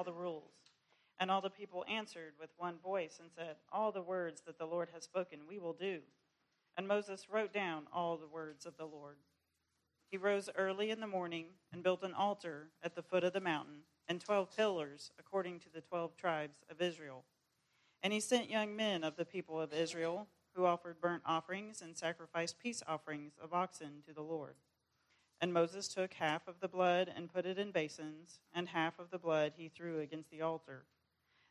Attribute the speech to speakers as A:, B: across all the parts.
A: all the rules. And all the people answered with one voice and said, All the words that the Lord has spoken we will do. And Moses wrote down all the words of the Lord. He rose early in the morning and built an altar at the foot of the mountain and twelve pillars according to the twelve tribes of Israel. And he sent young men of the people of Israel who offered burnt offerings and sacrificed peace offerings of oxen to the Lord. And Moses took half of the blood and put it in basins, and half of the blood he threw against the altar.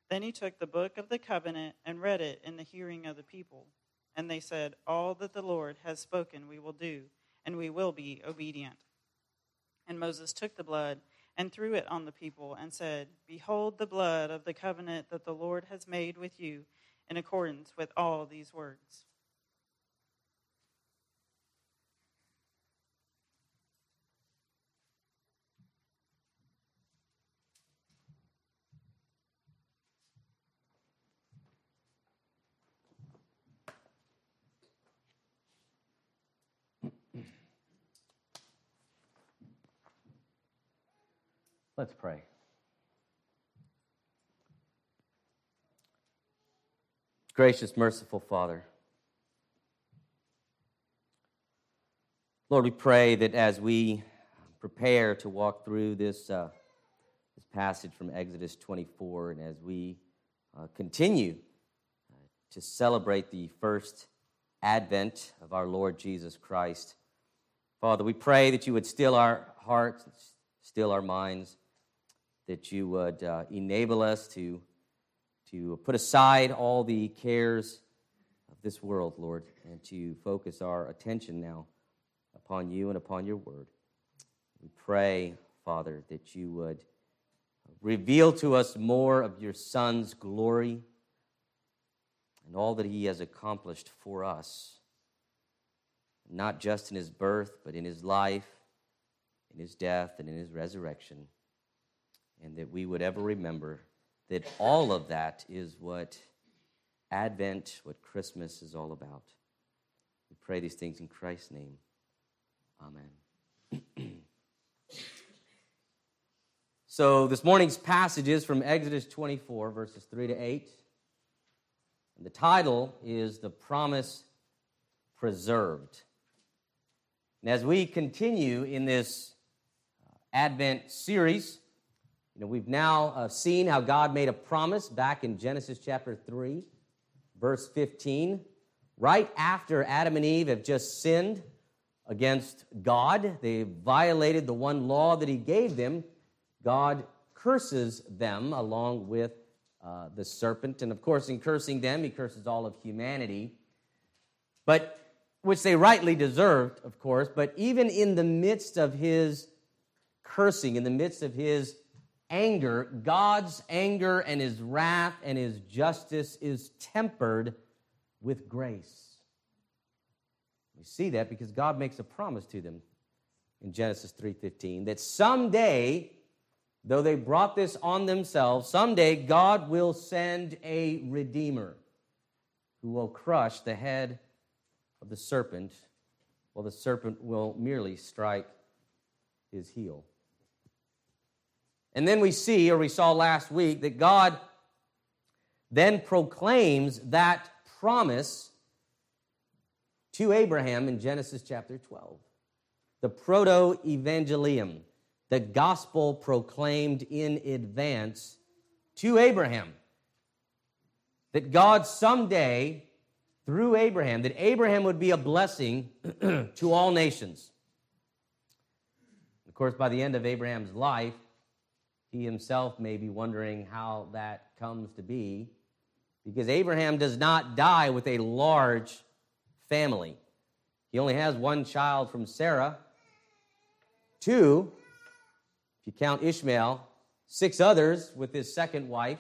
A: Then he took the book of the covenant and read it in the hearing of the people. And they said, All that the Lord has spoken we will do, and we will be obedient. And Moses took the blood and threw it on the people and said, Behold the blood of the covenant that the Lord has made with you in accordance with all these words.
B: Let's pray. Gracious, merciful Father, Lord, we pray that as we prepare to walk through this, uh, this passage from Exodus 24, and as we uh, continue uh, to celebrate the first advent of our Lord Jesus Christ, Father, we pray that you would still our hearts, still our minds, that you would uh, enable us to, to put aside all the cares of this world, Lord, and to focus our attention now upon you and upon your word. We pray, Father, that you would reveal to us more of your Son's glory and all that he has accomplished for us, not just in his birth, but in his life, in his death, and in his resurrection and that we would ever remember that all of that is what Advent, what Christmas is all about. We pray these things in Christ's name. Amen. so, this morning's passage is from Exodus 24, verses 3 to 8. And the title is The Promise Preserved. And as we continue in this uh, Advent series, you know, we've now uh, seen how God made a promise back in Genesis chapter 3, verse 15. Right after Adam and Eve have just sinned against God, they violated the one law that He gave them. God curses them along with uh, the serpent. And of course, in cursing them, He curses all of humanity. But which they rightly deserved, of course, but even in the midst of his cursing, in the midst of his anger, God's anger and his wrath and his justice is tempered with grace. We see that because God makes a promise to them in Genesis 3:15 that someday though they brought this on themselves, someday God will send a redeemer who will crush the head of the serpent while the serpent will merely strike his heel. And then we see, or we saw last week, that God then proclaims that promise to Abraham in Genesis chapter 12. The proto evangelium, the gospel proclaimed in advance to Abraham. That God someday, through Abraham, that Abraham would be a blessing to all nations. Of course, by the end of Abraham's life, he himself may be wondering how that comes to be because Abraham does not die with a large family. He only has one child from Sarah, two, if you count Ishmael, six others with his second wife,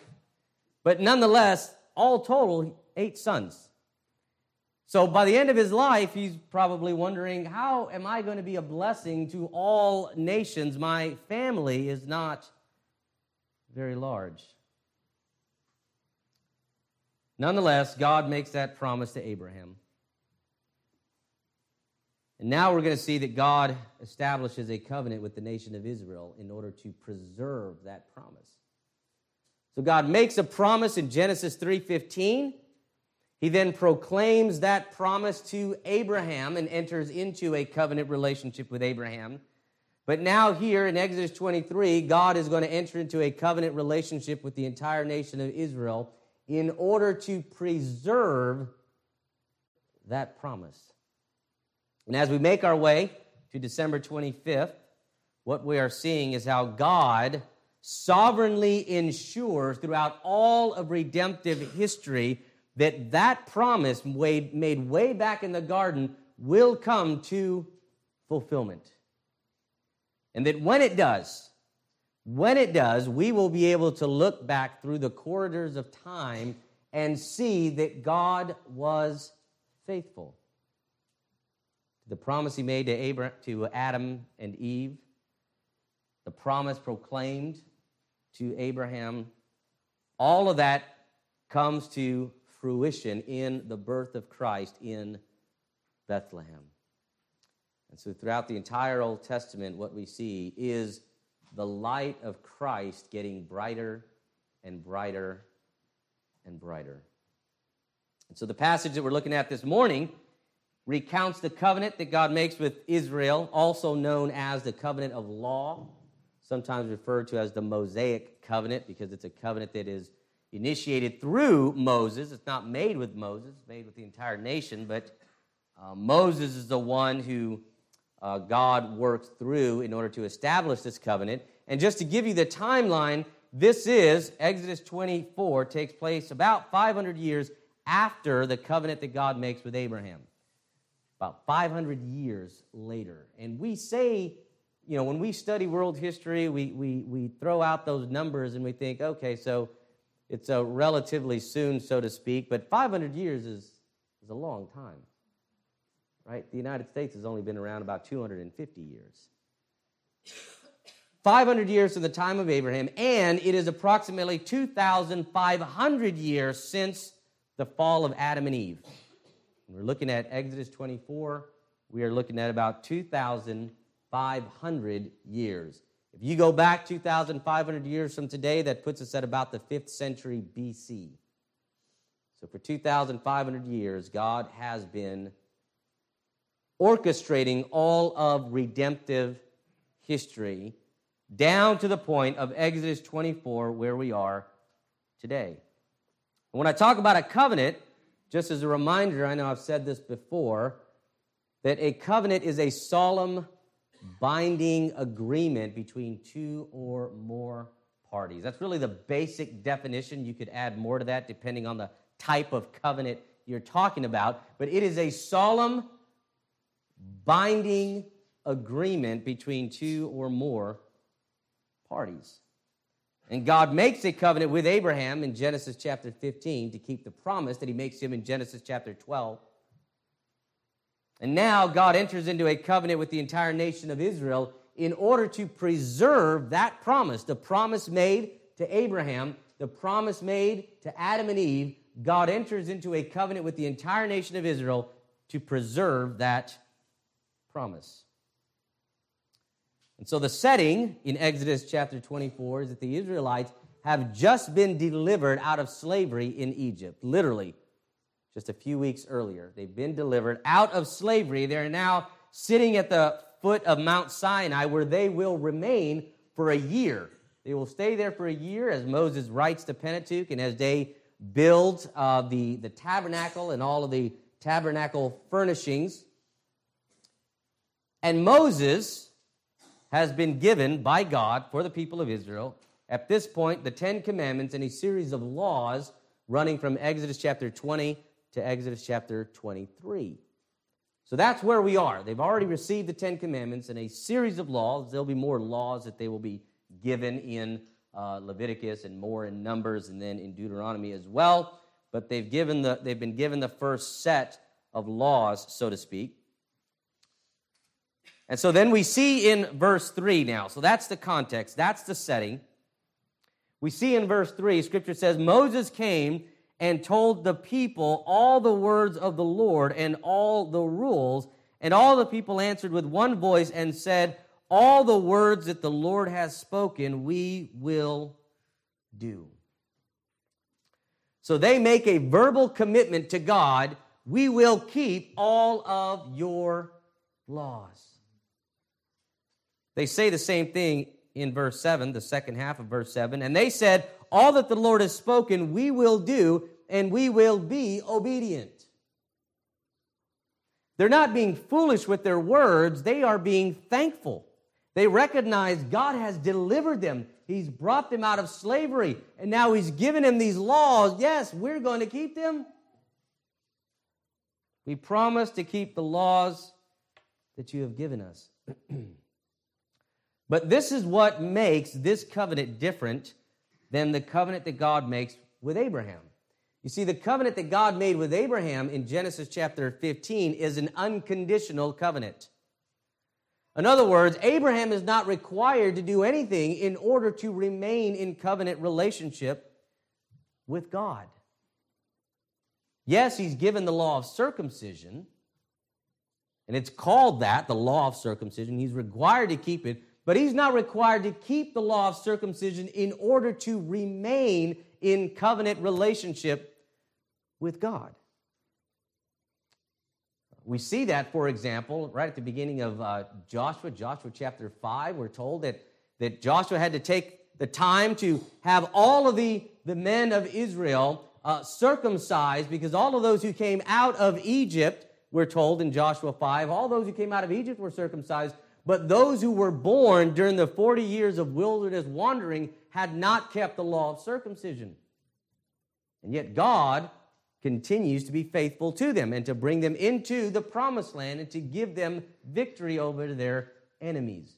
B: but nonetheless, all total, eight sons. So by the end of his life, he's probably wondering, how am I going to be a blessing to all nations? My family is not very large. Nonetheless, God makes that promise to Abraham. And now we're going to see that God establishes a covenant with the nation of Israel in order to preserve that promise. So God makes a promise in Genesis 3:15. He then proclaims that promise to Abraham and enters into a covenant relationship with Abraham. But now, here in Exodus 23, God is going to enter into a covenant relationship with the entire nation of Israel in order to preserve that promise. And as we make our way to December 25th, what we are seeing is how God sovereignly ensures throughout all of redemptive history that that promise made way back in the garden will come to fulfillment. And that when it does, when it does, we will be able to look back through the corridors of time and see that God was faithful. The promise he made to, Abraham, to Adam and Eve, the promise proclaimed to Abraham, all of that comes to fruition in the birth of Christ in Bethlehem. And so, throughout the entire Old Testament, what we see is the light of Christ getting brighter and brighter and brighter. And so, the passage that we're looking at this morning recounts the covenant that God makes with Israel, also known as the covenant of law, sometimes referred to as the Mosaic covenant, because it's a covenant that is initiated through Moses. It's not made with Moses, it's made with the entire nation, but uh, Moses is the one who uh, God works through in order to establish this covenant. And just to give you the timeline, this is Exodus 24, takes place about 500 years after the covenant that God makes with Abraham. About 500 years later. And we say, you know, when we study world history, we, we, we throw out those numbers and we think, okay, so it's a relatively soon, so to speak, but 500 years is, is a long time right? The United States has only been around about 250 years. 500 years from the time of Abraham, and it is approximately 2,500 years since the fall of Adam and Eve. When we're looking at Exodus 24, we are looking at about 2,500 years. If you go back 2,500 years from today, that puts us at about the 5th century BC. So for 2,500 years, God has been orchestrating all of redemptive history down to the point of Exodus 24, where we are today. when I talk about a covenant, just as a reminder, I know I've said this before, that a covenant is a solemn, binding agreement between two or more parties. That's really the basic definition. You could add more to that depending on the type of covenant you're talking about, but it is a solemn, binding agreement between two or more parties. And God makes a covenant with Abraham in Genesis chapter 15 to keep the promise that he makes him in Genesis chapter 12. And now God enters into a covenant with the entire nation of Israel in order to preserve that promise, the promise made to Abraham, the promise made to Adam and Eve. God enters into a covenant with the entire nation of Israel to preserve that promise. And so the setting in Exodus chapter 24 is that the Israelites have just been delivered out of slavery in Egypt, literally, just a few weeks earlier. They've been delivered out of slavery. They're now sitting at the foot of Mount Sinai where they will remain for a year. They will stay there for a year as Moses writes the Pentateuch and as they build uh, the, the tabernacle and all of the tabernacle furnishings. And Moses has been given by God for the people of Israel, at this point, the Ten Commandments and a series of laws running from Exodus chapter 20 to Exodus chapter 23. So that's where we are. They've already received the Ten Commandments and a series of laws. There'll be more laws that they will be given in uh, Leviticus and more in Numbers and then in Deuteronomy as well. But they've, given the, they've been given the first set of laws, so to speak. And so then we see in verse 3 now. So that's the context, that's the setting. We see in verse 3, scripture says, Moses came and told the people all the words of the Lord and all the rules. And all the people answered with one voice and said, All the words that the Lord has spoken, we will do. So they make a verbal commitment to God we will keep all of your laws. They say the same thing in verse 7, the second half of verse 7. And they said, All that the Lord has spoken, we will do, and we will be obedient. They're not being foolish with their words, they are being thankful. They recognize God has delivered them. He's brought them out of slavery, and now He's given them these laws. Yes, we're going to keep them. We promise to keep the laws that you have given us. but this is what makes this covenant different than the covenant that God makes with Abraham. You see, the covenant that God made with Abraham in Genesis chapter 15 is an unconditional covenant. In other words, Abraham is not required to do anything in order to remain in covenant relationship with God. Yes, he's given the law of circumcision, and it's called that, the law of circumcision. He's required to keep it, but he's not required to keep the law of circumcision in order to remain in covenant relationship with God. We see that, for example, right at the beginning of uh, Joshua, Joshua chapter 5, we're told that, that Joshua had to take the time to have all of the, the men of Israel uh, circumcised because all of those who came out of Egypt, we're told in Joshua 5, all those who came out of Egypt were circumcised, but those who were born during the 40 years of wilderness wandering had not kept the law of circumcision. And yet God continues to be faithful to them and to bring them into the promised land and to give them victory over their enemies.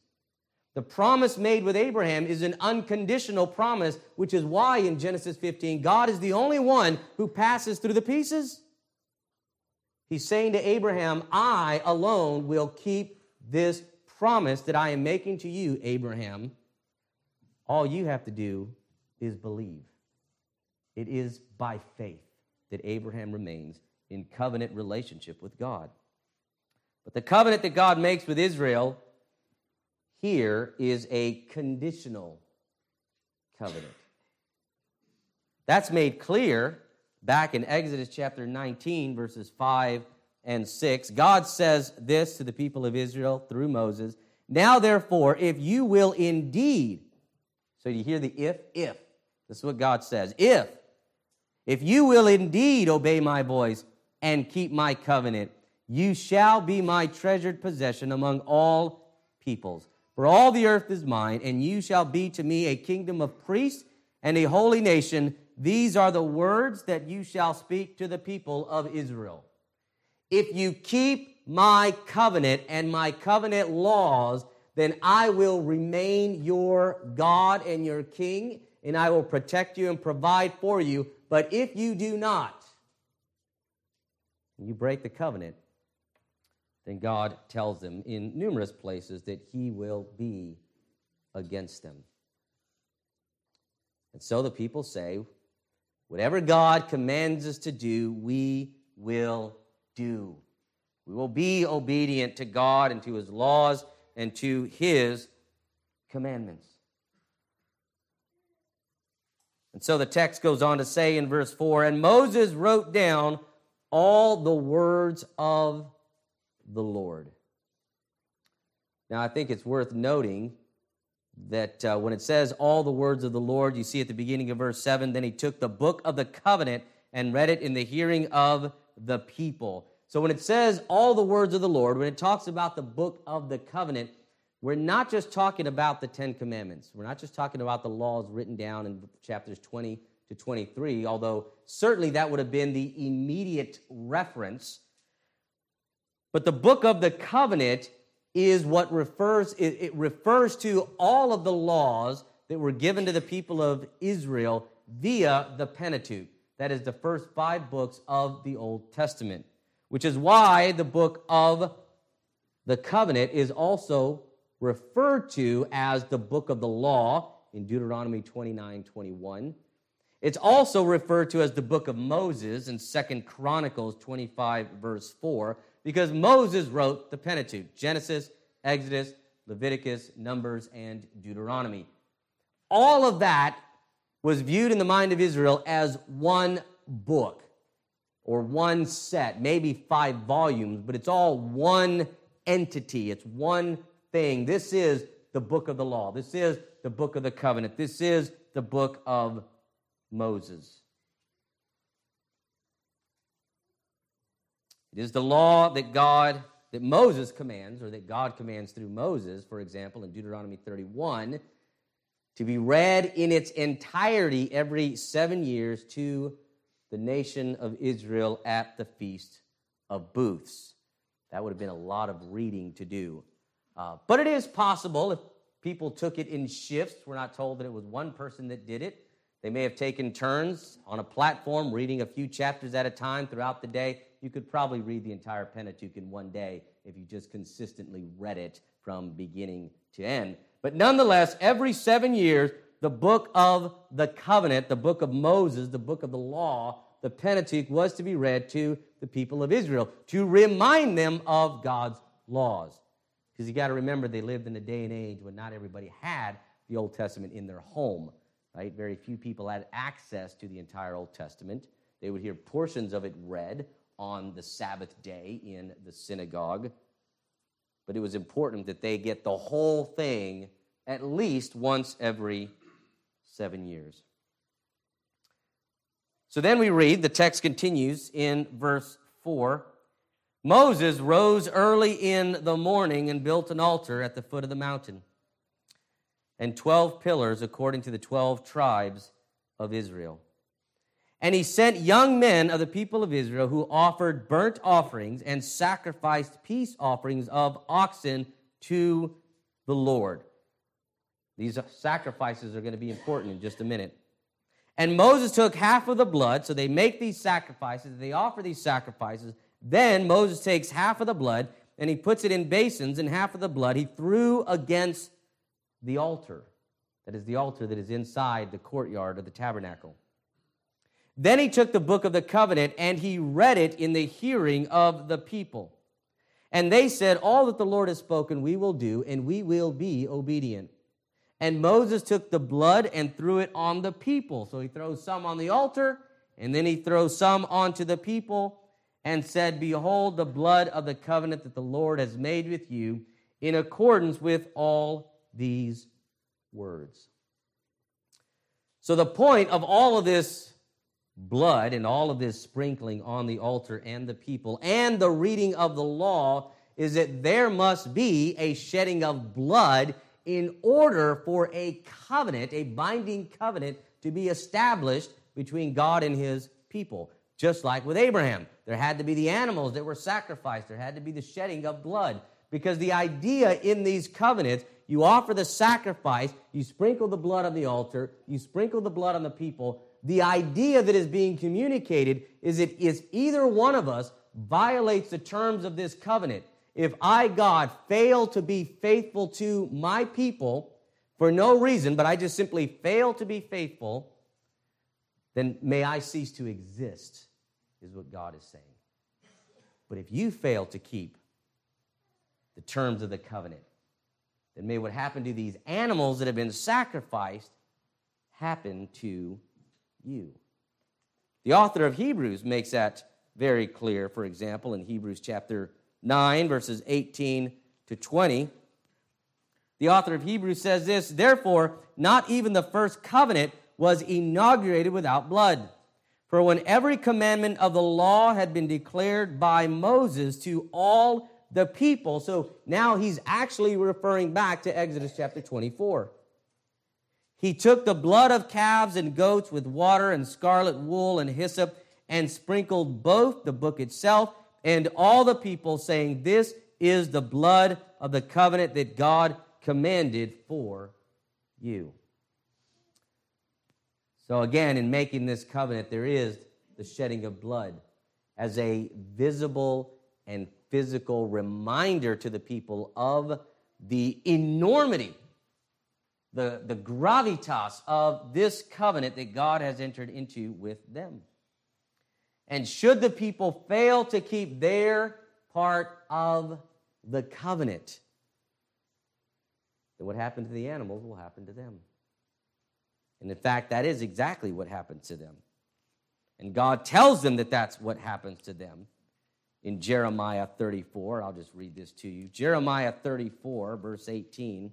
B: The promise made with Abraham is an unconditional promise, which is why in Genesis 15, God is the only one who passes through the pieces. He's saying to Abraham, I alone will keep this promise that I am making to you, Abraham. All you have to do is believe. It is by faith that Abraham remains in covenant relationship with God. But the covenant that God makes with Israel here is a conditional covenant. That's made clear back in Exodus chapter 19, verses 5 and 6. God says this to the people of Israel through Moses Now, therefore, if you will indeed, so you hear the if, if. This is what God says. If, if you will indeed obey my voice and keep my covenant, you shall be my treasured possession among all peoples. For all the earth is mine, and you shall be to me a kingdom of priests and a holy nation. These are the words that you shall speak to the people of Israel. If you keep my covenant and my covenant laws, then I will remain your God and your king, and I will protect you and provide for you. But if you do not, you break the covenant, then God tells them in numerous places that he will be against them. And so the people say, whatever God commands us to do, we will do. We will be obedient to God and to his laws and to his commandments. And so the text goes on to say in verse 4 And Moses wrote down all the words of the Lord. Now, I think it's worth noting that uh, when it says all the words of the Lord, you see at the beginning of verse 7, then he took the book of the covenant and read it in the hearing of the people. So when it says all the words of the Lord, when it talks about the book of the covenant, we're not just talking about the Ten Commandments. We're not just talking about the laws written down in chapters 20 to 23, although certainly that would have been the immediate reference but the book of the covenant is what refers, it, refers to all of the laws that were given to the people of Israel via the Pentateuch. That is the first five books of the Old Testament, which is why the book of the covenant is also referred to as the book of the law in Deuteronomy 29 21. It's also referred to as the book of Moses in Second Chronicles 25, verse 4 because Moses wrote the Pentateuch Genesis, Exodus, Leviticus, Numbers, and Deuteronomy. All of that was viewed in the mind of Israel as one book or one set, maybe five volumes, but it's all one entity. It's one thing. This is the book of the law. This is the book of the covenant. This is the book of Moses. It is the law that God, that Moses commands, or that God commands through Moses, for example, in Deuteronomy 31, to be read in its entirety every seven years to the nation of Israel at the Feast of Booths. That would have been a lot of reading to do. Uh, but it is possible if people took it in shifts. We're not told that it was one person that did it. They may have taken turns on a platform reading a few chapters at a time throughout the day. You could probably read the entire Pentateuch in one day if you just consistently read it from beginning to end. But nonetheless, every seven years, the book of the covenant, the book of Moses, the book of the law, the Pentateuch was to be read to the people of Israel to remind them of God's laws. Because you got to remember, they lived in a day and age when not everybody had the Old Testament in their home, right? Very few people had access to the entire Old Testament. They would hear portions of it read on the Sabbath day in the synagogue. But it was important that they get the whole thing at least once every seven years. So then we read, the text continues in verse 4. Moses rose early in the morning and built an altar at the foot of the mountain, and 12 pillars according to the 12 tribes of Israel. And he sent young men of the people of Israel who offered burnt offerings and sacrificed peace offerings of oxen to the Lord. These sacrifices are going to be important in just a minute. And Moses took half of the blood, so they make these sacrifices, they offer these sacrifices. Then Moses takes half of the blood and he puts it in basins, and half of the blood he threw against the altar. That is the altar that is inside the courtyard of the tabernacle. Then he took the book of the covenant and he read it in the hearing of the people. And they said, All that the Lord has spoken, we will do, and we will be obedient. And Moses took the blood and threw it on the people. So he throws some on the altar, and then he throws some onto the people, and said, Behold, the blood of the covenant that the Lord has made with you, in accordance with all these words. So the point of all of this blood and all of this sprinkling on the altar and the people and the reading of the law is that there must be a shedding of blood in order for a covenant, a binding covenant, to be established between God and his people. Just like with Abraham, there had to be the animals that were sacrificed, there had to be the shedding of blood. Because the idea in these covenants, you offer the sacrifice, you sprinkle the blood on the altar, you sprinkle the blood on the people. The idea that is being communicated is that if either one of us violates the terms of this covenant, if I, God, fail to be faithful to my people for no reason, but I just simply fail to be faithful, then may I cease to exist, is what God is saying. But if you fail to keep the terms of the covenant, then may what happened to these animals that have been sacrificed happen to you. The author of Hebrews makes that very clear, for example, in Hebrews chapter 9, verses 18 to 20. The author of Hebrews says this Therefore, not even the first covenant was inaugurated without blood. For when every commandment of the law had been declared by Moses to all the people, so now he's actually referring back to Exodus chapter 24. He took the blood of calves and goats with water and scarlet wool and hyssop and sprinkled both the book itself and all the people, saying, This is the blood of the covenant that God commanded for you. So, again, in making this covenant, there is the shedding of blood as a visible and physical reminder to the people of the enormity, the, the gravitas of this covenant that God has entered into with them. And should the people fail to keep their part of the covenant, then what happened to the animals will happen to them. And in fact, that is exactly what happened to them. And God tells them that that's what happens to them in Jeremiah 34. I'll just read this to you. Jeremiah 34, verse 18.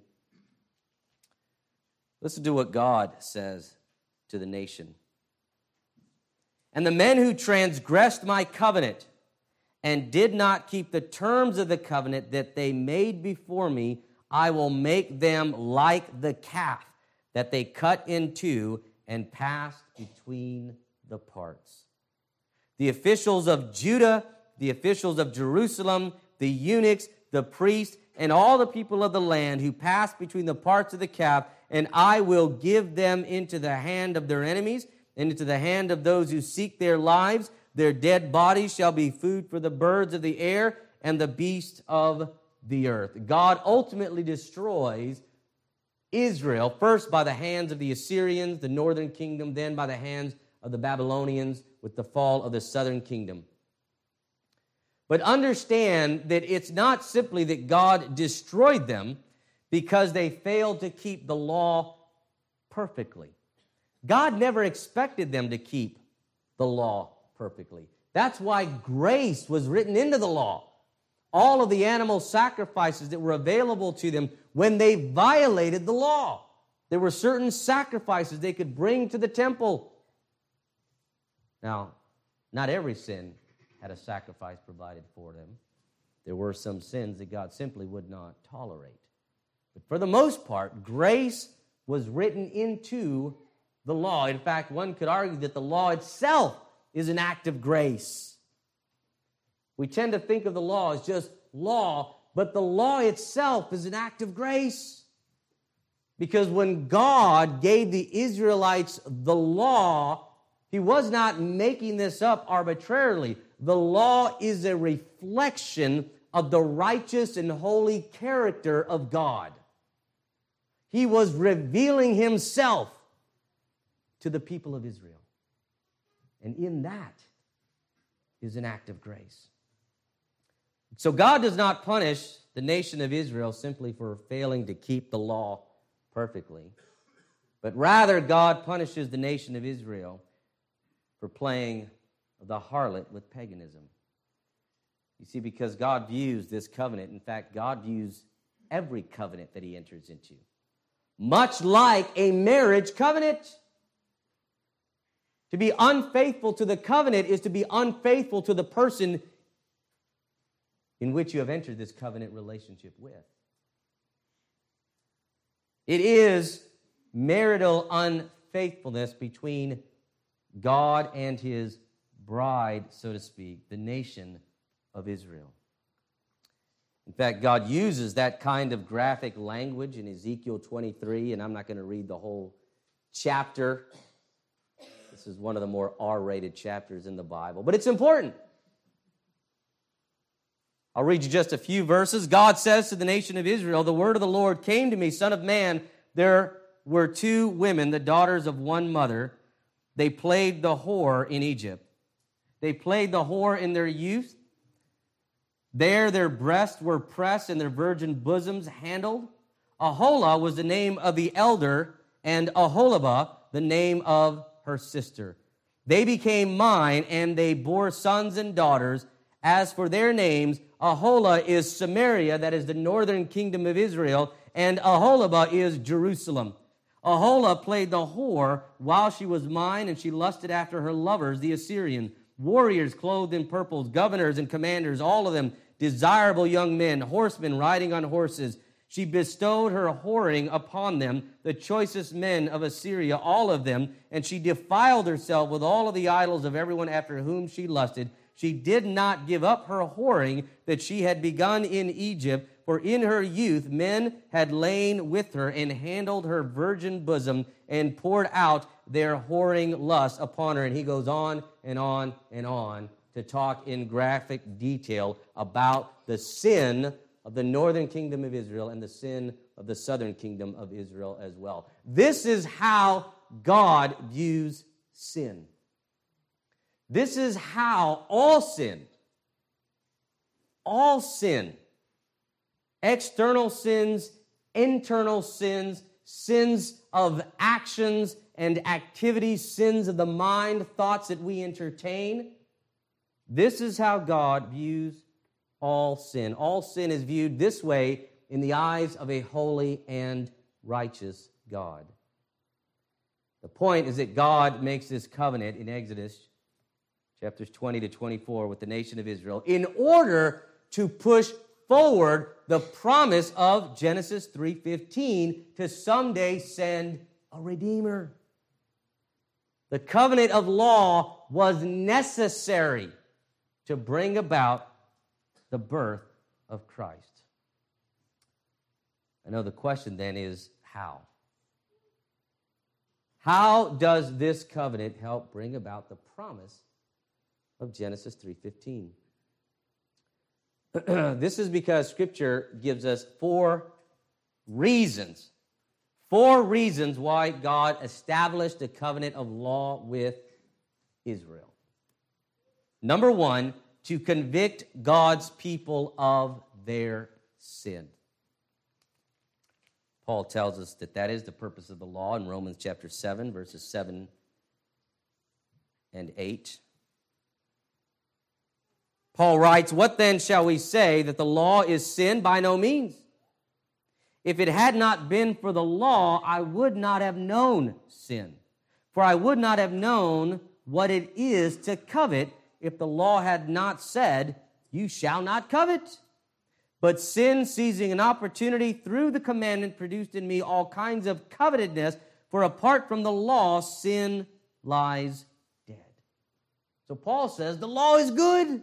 B: Listen to what God says to the nation. And the men who transgressed my covenant and did not keep the terms of the covenant that they made before me, I will make them like the calf that they cut in two and passed between the parts. The officials of Judah, the officials of Jerusalem, the eunuchs, the priests, and all the people of the land who passed between the parts of the calf, and I will give them into the hand of their enemies and into the hand of those who seek their lives. Their dead bodies shall be food for the birds of the air and the beasts of the earth. God ultimately destroys Israel, first by the hands of the Assyrians, the northern kingdom, then by the hands of the Babylonians with the fall of the southern kingdom. But understand that it's not simply that God destroyed them because they failed to keep the law perfectly. God never expected them to keep the law perfectly. That's why grace was written into the law. All of the animal sacrifices that were available to them when they violated the law. There were certain sacrifices they could bring to the temple. Now, not every sin had a sacrifice provided for them. There were some sins that God simply would not tolerate. For the most part, grace was written into the law. In fact, one could argue that the law itself is an act of grace. We tend to think of the law as just law, but the law itself is an act of grace. Because when God gave the Israelites the law, He was not making this up arbitrarily. The law is a reflection of the righteous and holy character of God. He was revealing himself to the people of Israel. And in that is an act of grace. So God does not punish the nation of Israel simply for failing to keep the law perfectly, but rather God punishes the nation of Israel for playing the harlot with paganism. You see, because God views this covenant, in fact, God views every covenant that he enters into, much like a marriage covenant. To be unfaithful to the covenant is to be unfaithful to the person in which you have entered this covenant relationship with. It is marital unfaithfulness between God and his bride, so to speak, the nation of Israel. In fact, God uses that kind of graphic language in Ezekiel 23, and I'm not going to read the whole chapter. This is one of the more R rated chapters in the Bible, but it's important. I'll read you just a few verses. God says to the nation of Israel, The word of the Lord came to me, Son of man, there were two women, the daughters of one mother. They played the whore in Egypt. They played the whore in their youth. There their breasts were pressed and their virgin bosoms handled. Aholah was the name of the elder, and Aholibah the name of her sister. They became mine, and they bore sons and daughters. As for their names, Aholah is Samaria, that is the northern kingdom of Israel, and Aholibah is Jerusalem. Aholah played the whore while she was mine, and she lusted after her lovers, the Assyrian warriors clothed in purples, governors and commanders, all of them desirable young men, horsemen riding on horses. She bestowed her whoring upon them, the choicest men of Assyria, all of them, and she defiled herself with all of the idols of everyone after whom she lusted. She did not give up her whoring that she had begun in Egypt, for in her youth men had lain with her and handled her virgin bosom and poured out their whoring lust upon her. And he goes on and on and on to talk in graphic detail about the sin of the northern kingdom of Israel and the sin of the southern kingdom of Israel as well. This is how God views sin. This is how all sin, all sin, external sins, internal sins, sins of actions and activities, sins of the mind, thoughts that we entertain. This is how God views all sin. All sin is viewed this way in the eyes of a holy and righteous God. The point is that God makes this covenant in Exodus chapters 20 to 24 with the nation of Israel in order to push forward the promise of Genesis 3:15 to someday send a redeemer. The covenant of law was necessary to bring about the birth of Christ. I know the question then is how? How does this covenant help bring about the promise of Genesis 3:15? this is because scripture gives us four reasons. Four reasons why God established a covenant of law with Israel. Number 1, to convict God's people of their sin. Paul tells us that that is the purpose of the law in Romans chapter 7, verses 7 and 8. Paul writes, What then shall we say that the law is sin? By no means. If it had not been for the law, I would not have known sin. For I would not have known what it is to covet if the law had not said, You shall not covet. But sin, seizing an opportunity through the commandment, produced in me all kinds of covetousness, for apart from the law, sin lies dead. So Paul says the law is good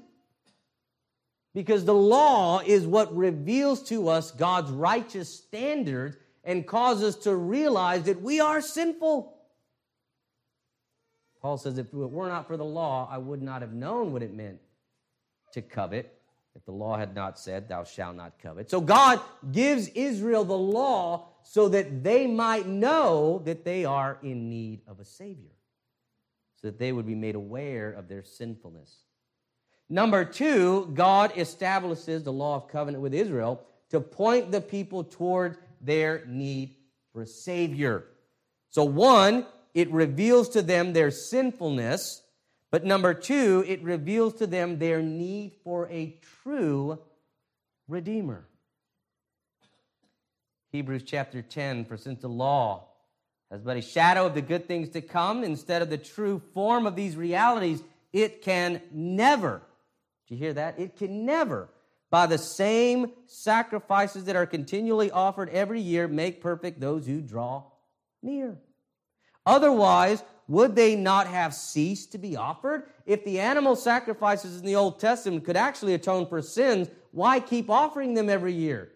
B: because the law is what reveals to us God's righteous standards and causes us to realize that we are sinful. Paul says, if it were not for the law, I would not have known what it meant to covet if the law had not said, Thou shalt not covet. So God gives Israel the law so that they might know that they are in need of a Savior, so that they would be made aware of their sinfulness. Number two, God establishes the law of covenant with Israel to point the people toward their need for a Savior. So, one, it reveals to them their sinfulness. But number two, it reveals to them their need for a true Redeemer. Hebrews chapter 10 For since the law has but a shadow of the good things to come instead of the true form of these realities, it can never, do you hear that? It can never, by the same sacrifices that are continually offered every year, make perfect those who draw near. Otherwise, would they not have ceased to be offered? If the animal sacrifices in the Old Testament could actually atone for sins, why keep offering them every year?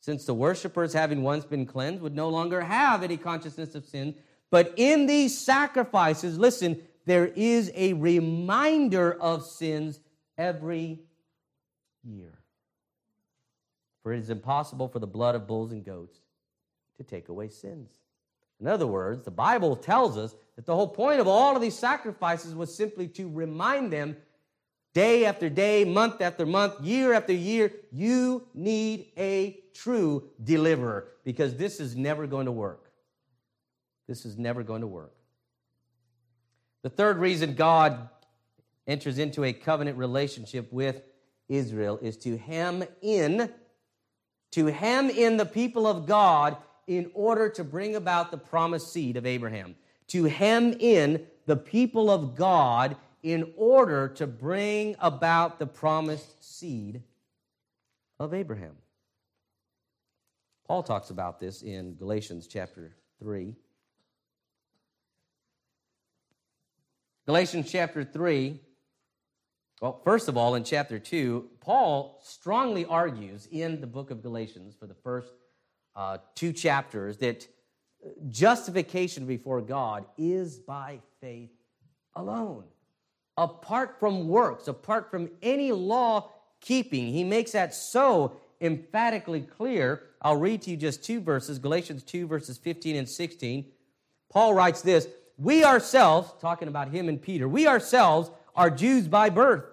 B: Since the worshippers, having once been cleansed, would no longer have any consciousness of sin. But in these sacrifices, listen, there is a reminder of sins every year. For it is impossible for the blood of bulls and goats to take away sins. In other words, the Bible tells us that the whole point of all of these sacrifices was simply to remind them day after day, month after month, year after year, you need a true deliverer because this is never going to work. This is never going to work. The third reason God enters into a covenant relationship with Israel is to hem in to hem in the people of God in order to bring about the promised seed of Abraham, to hem in the people of God in order to bring about the promised seed of Abraham. Paul talks about this in Galatians chapter 3. Galatians chapter 3. Well, first of all, in chapter 2, Paul strongly argues in the book of Galatians for the first uh, two chapters that justification before God is by faith alone. Apart from works, apart from any law keeping, he makes that so emphatically clear. I'll read to you just two verses Galatians 2, verses 15 and 16. Paul writes this We ourselves, talking about him and Peter, we ourselves are Jews by birth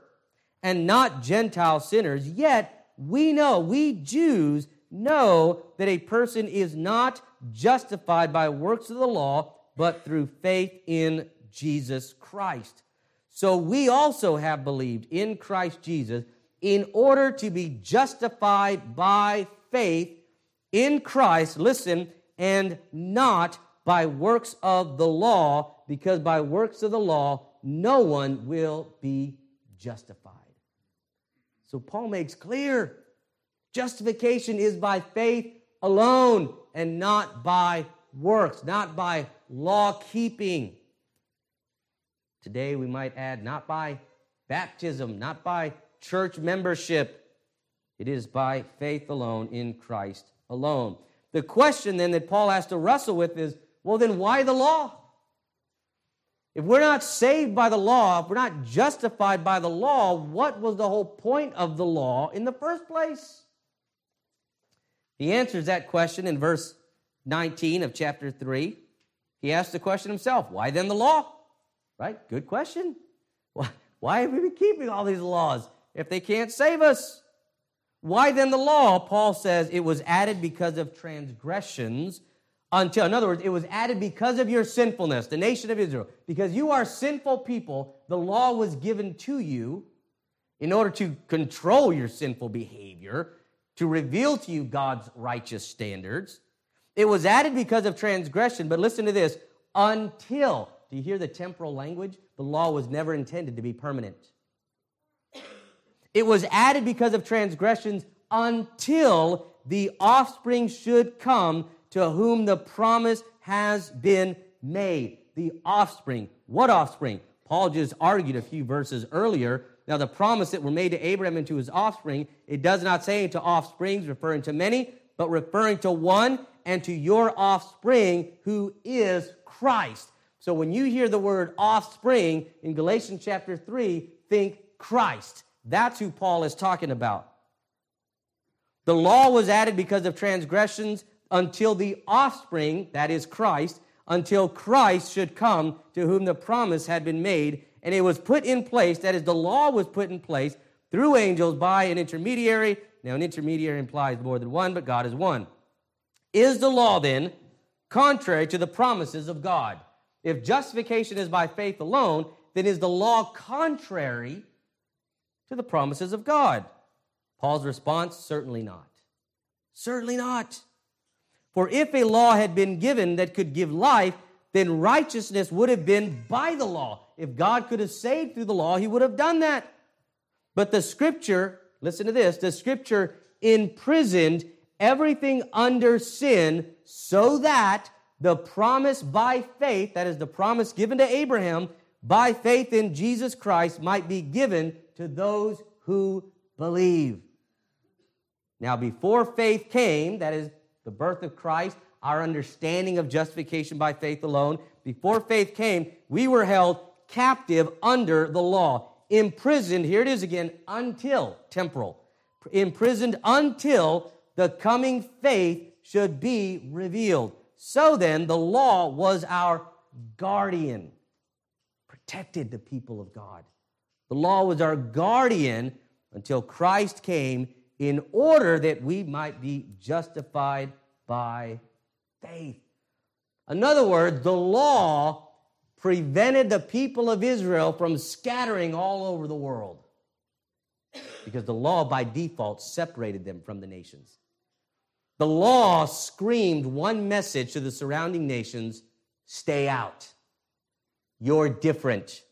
B: and not Gentile sinners, yet we know, we Jews, know that a person is not justified by works of the law, but through faith in Jesus Christ. So we also have believed in Christ Jesus in order to be justified by faith in Christ, listen, and not by works of the law, because by works of the law, no one will be justified. So Paul makes clear justification is by faith alone and not by works, not by law keeping. Today we might add, not by baptism, not by church membership. It is by faith alone in Christ alone. The question then that Paul has to wrestle with is well, then why the law? If we're not saved by the law, if we're not justified by the law, what was the whole point of the law in the first place? He answers that question in verse 19 of chapter 3. He asks the question himself why then the law? Right? Good question. Why, why have we been keeping all these laws if they can't save us? Why then the law? Paul says it was added because of transgressions until, in other words, it was added because of your sinfulness, the nation of Israel. Because you are sinful people, the law was given to you in order to control your sinful behavior, to reveal to you God's righteous standards. It was added because of transgression, but listen to this until, do you hear the temporal language? The law was never intended to be permanent. It was added because of transgressions until the offspring should come to whom the promise has been made. The offspring. What offspring? Paul just argued a few verses earlier. Now, the promise that were made to Abraham and to his offspring, it does not say to offsprings, referring to many, but referring to one and to your offspring, who is Christ. So when you hear the word offspring in Galatians chapter 3, think Christ. That's who Paul is talking about. The law was added because of transgressions until the offspring, that is Christ, until Christ should come to whom the promise had been made. And it was put in place, that is, the law was put in place through angels by an intermediary. Now, an intermediary implies more than one, but God is one. Is the law then contrary to the promises of God? If justification is by faith alone, then is the law contrary to the promises of God? Paul's response certainly not. Certainly not. For if a law had been given that could give life, then righteousness would have been by the law. If God could have saved through the law, he would have done that. But the scripture, listen to this, the scripture imprisoned everything under sin so that the promise by faith, that is the promise given to Abraham, by faith in Jesus Christ, might be given to those who believe. Now, before faith came, that is the birth of Christ, our understanding of justification by faith alone, before faith came, we were held captive under the law, imprisoned, here it is again, until, temporal, imprisoned until the coming faith should be revealed. So then, the law was our guardian, protected the people of God. The law was our guardian until Christ came in order that we might be justified by faith. In other words, the law prevented the people of Israel from scattering all over the world because the law by default separated them from the nations. The law screamed one message to the surrounding nations stay out. You're different.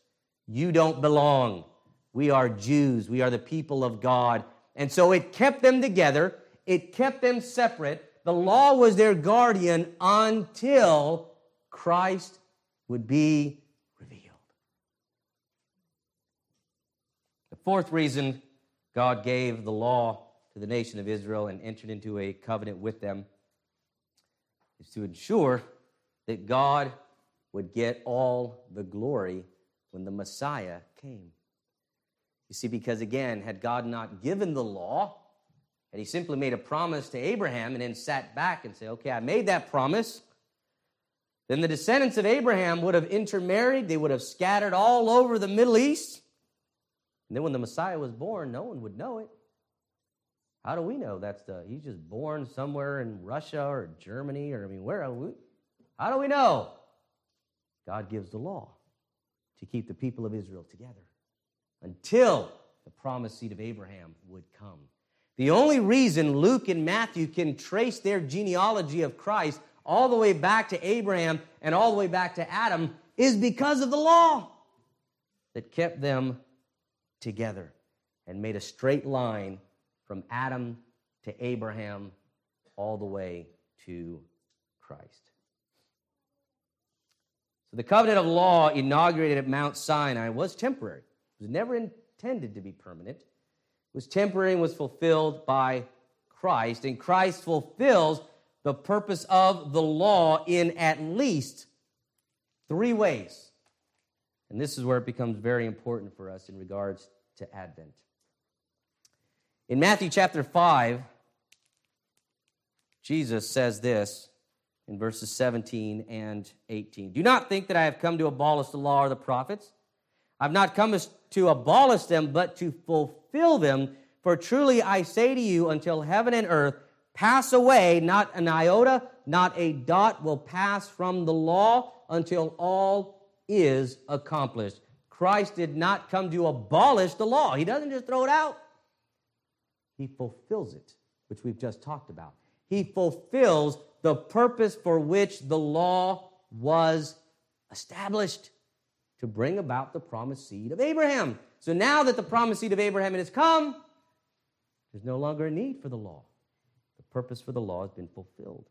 B: You don't belong. We are Jews. We are the people of God. And so it kept them together, it kept them separate. The law was their guardian until Christ would be revealed. The fourth reason God gave the law to the nation of Israel and entered into a covenant with them is to ensure that God would get all the glory when the Messiah came. You see, because again, had God not given the law, had he simply made a promise to Abraham and then sat back and said, okay, I made that promise, then the descendants of Abraham would have intermarried, they would have scattered all over the Middle East. And then when the Messiah was born, no one would know it. How do we know that's the, he's just born somewhere in Russia or Germany or, I mean, where are we? How do we know? God gives the law to keep the people of Israel together until the promised seed of Abraham would come. The only reason Luke and Matthew can trace their genealogy of Christ all the way back to Abraham and all the way back to Adam is because of the law that kept them together and made a straight line from Adam to Abraham all the way to Christ. So the covenant of law inaugurated at Mount Sinai was temporary. Was never intended to be permanent was temporary and was fulfilled by Christ. And Christ fulfills the purpose of the law in at least three ways. And this is where it becomes very important for us in regards to Advent. In Matthew chapter 5, Jesus says this in verses 17 and 18 Do not think that I have come to abolish the law or the prophets. I've not come to abolish them, but to fulfill them. For truly I say to you, until heaven and earth pass away, not an iota, not a dot will pass from the law until all is accomplished. Christ did not come to abolish the law, He doesn't just throw it out, He fulfills it, which we've just talked about. He fulfills the purpose for which the law was established to bring about the promised seed of Abraham. So now that the promised seed of Abraham has come, there's no longer a need for the law. The purpose for the law has been fulfilled.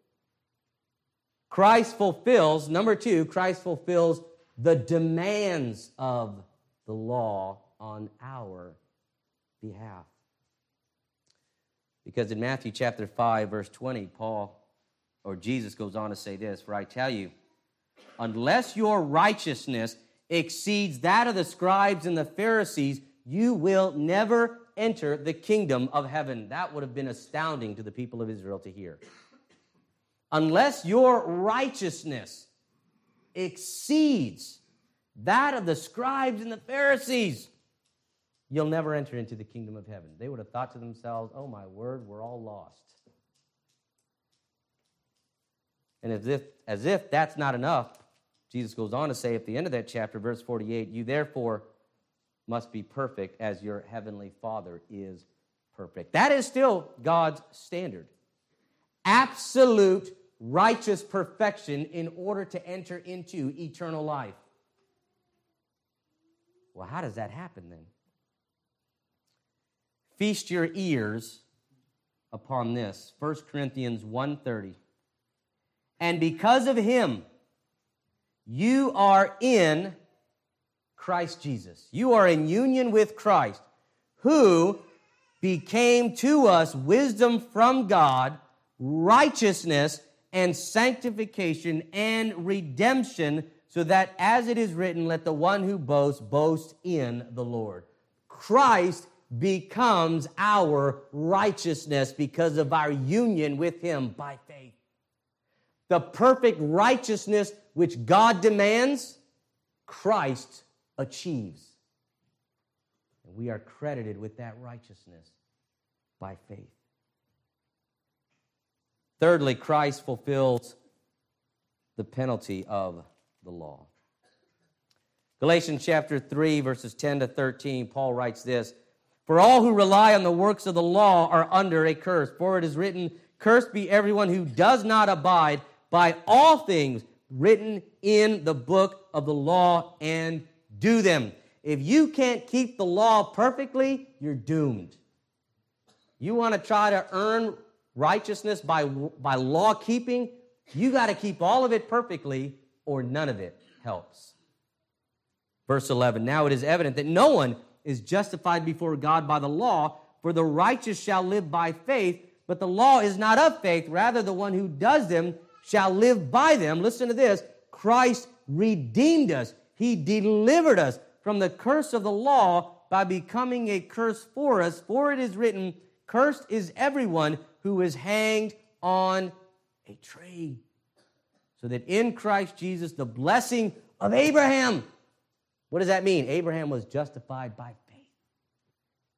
B: Christ fulfills, number two, Christ fulfills the demands of the law on our behalf. Because in Matthew chapter 5, verse 20, Paul or Jesus goes on to say this For I tell you, unless your righteousness exceeds that of the scribes and the Pharisees, you will never enter the kingdom of heaven. That would have been astounding to the people of Israel to hear. Unless your righteousness exceeds that of the scribes and the Pharisees, you'll never enter into the kingdom of heaven. They would have thought to themselves, oh my word, we're all lost. And as if, as if that's not enough, Jesus goes on to say at the end of that chapter, verse 48, you therefore must be perfect as your heavenly Father is perfect. That is still God's standard. Absolute righteous perfection in order to enter into eternal life. Well, how does that happen then? Feast your ears upon this. 1 Corinthians 1:30. And because of him you are in Christ Jesus. You are in union with Christ, who became to us wisdom from God, righteousness and sanctification and redemption, so that as it is written, let the one who boasts boast in the Lord. Christ becomes our righteousness because of our union with him by faith. The perfect righteousness which God demands, Christ achieves. And we are credited with that righteousness by faith. Thirdly, Christ fulfills the penalty of the law. Galatians chapter 3, verses 10 to 13, Paul writes this For all who rely on the works of the law are under a curse. For it is written, Cursed be everyone who does not abide by all things written in the book of the law and do them. If you can't keep the law perfectly, you're doomed. You want to try to earn righteousness by, by law keeping, you got to keep all of it perfectly, or none of it helps. Verse 11 Now it is evident that no one is justified before God by the law, for the righteous shall live by faith, but the law is not of faith. Rather, the one who does them shall live by them. Listen to this Christ redeemed us, He delivered us from the curse of the law by becoming a curse for us. For it is written, Cursed is everyone who is hanged on a tree. So that in Christ Jesus, the blessing of Abraham, what does that mean? Abraham was justified by faith.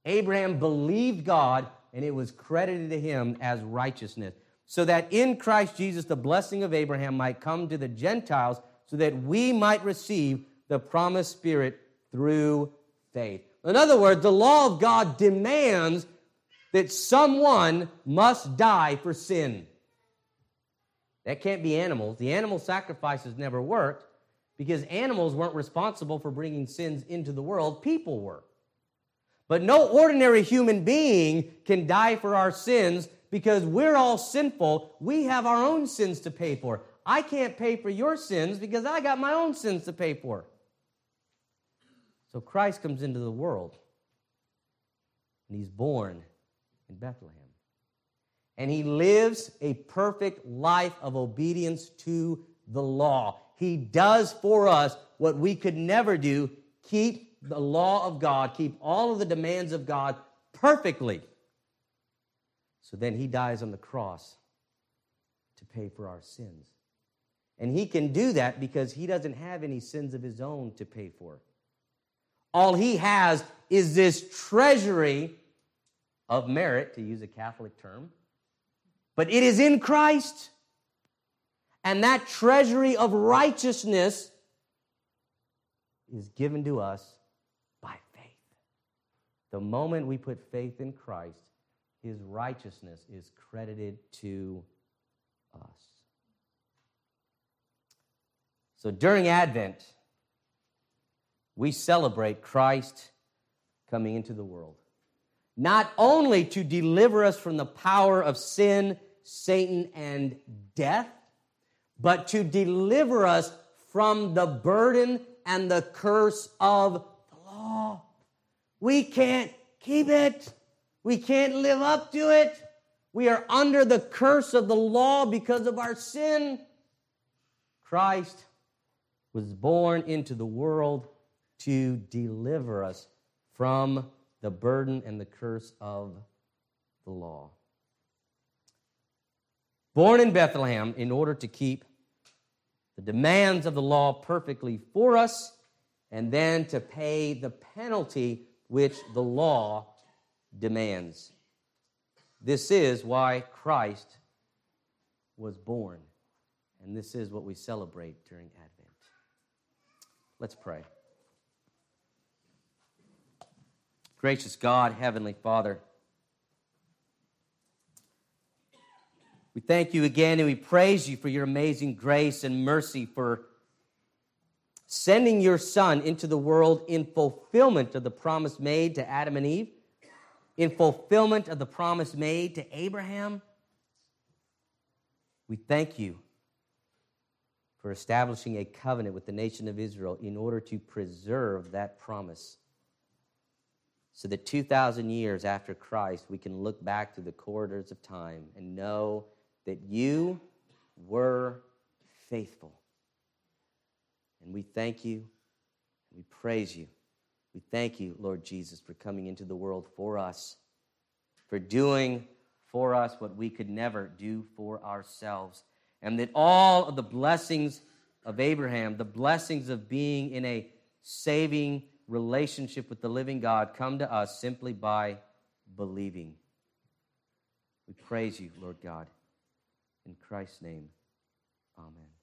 B: Abraham believed God and it was credited to him as righteousness. So that in Christ Jesus the blessing of Abraham might come to the Gentiles, so that we might receive the promised Spirit through faith. In other words, the law of God demands that someone must die for sin. That can't be animals. The animal sacrifices never worked because animals weren't responsible for bringing sins into the world, people were. But no ordinary human being can die for our sins because we're all sinful. We have our own sins to pay for. I can't pay for your sins because I got my own sins to pay for. So Christ comes into the world and he's born in Bethlehem. And he lives a perfect life of obedience to the law. He does for us what we could never do keep the law of God, keep all of the demands of God perfectly. So then he dies on the cross to pay for our sins. And he can do that because he doesn't have any sins of his own to pay for. All he has is this treasury of merit, to use a Catholic term, but it is in Christ. And that treasury of righteousness is given to us by faith. The moment we put faith in Christ, his righteousness is credited to us. So during Advent, we celebrate Christ coming into the world. Not only to deliver us from the power of sin, Satan, and death, but to deliver us from the burden and the curse of the law. We can't keep it. We can't live up to it. We are under the curse of the law because of our sin. Christ was born into the world to deliver us from the burden and the curse of the law. Born in Bethlehem in order to keep the demands of the law perfectly for us and then to pay the penalty which the law demands. This is why Christ was born, and this is what we celebrate during Advent. Let's pray. Gracious God, Heavenly Father, we thank you again and we praise you for your amazing grace and mercy for sending your Son into the world in fulfillment of the promise made to Adam and Eve, in fulfillment of the promise made to Abraham. We thank you for establishing a covenant with the nation of Israel in order to preserve that promise so that 2,000 years after Christ, we can look back through the corridors of time and know that you were faithful. And we thank you, and we praise you. We thank you, Lord Jesus, for coming into the world for us, for doing for us what we could never do for ourselves, and that all of the blessings of Abraham, the blessings of being in a saving relationship with the living God come to us simply by believing. We praise you, Lord God. In Christ's name, amen.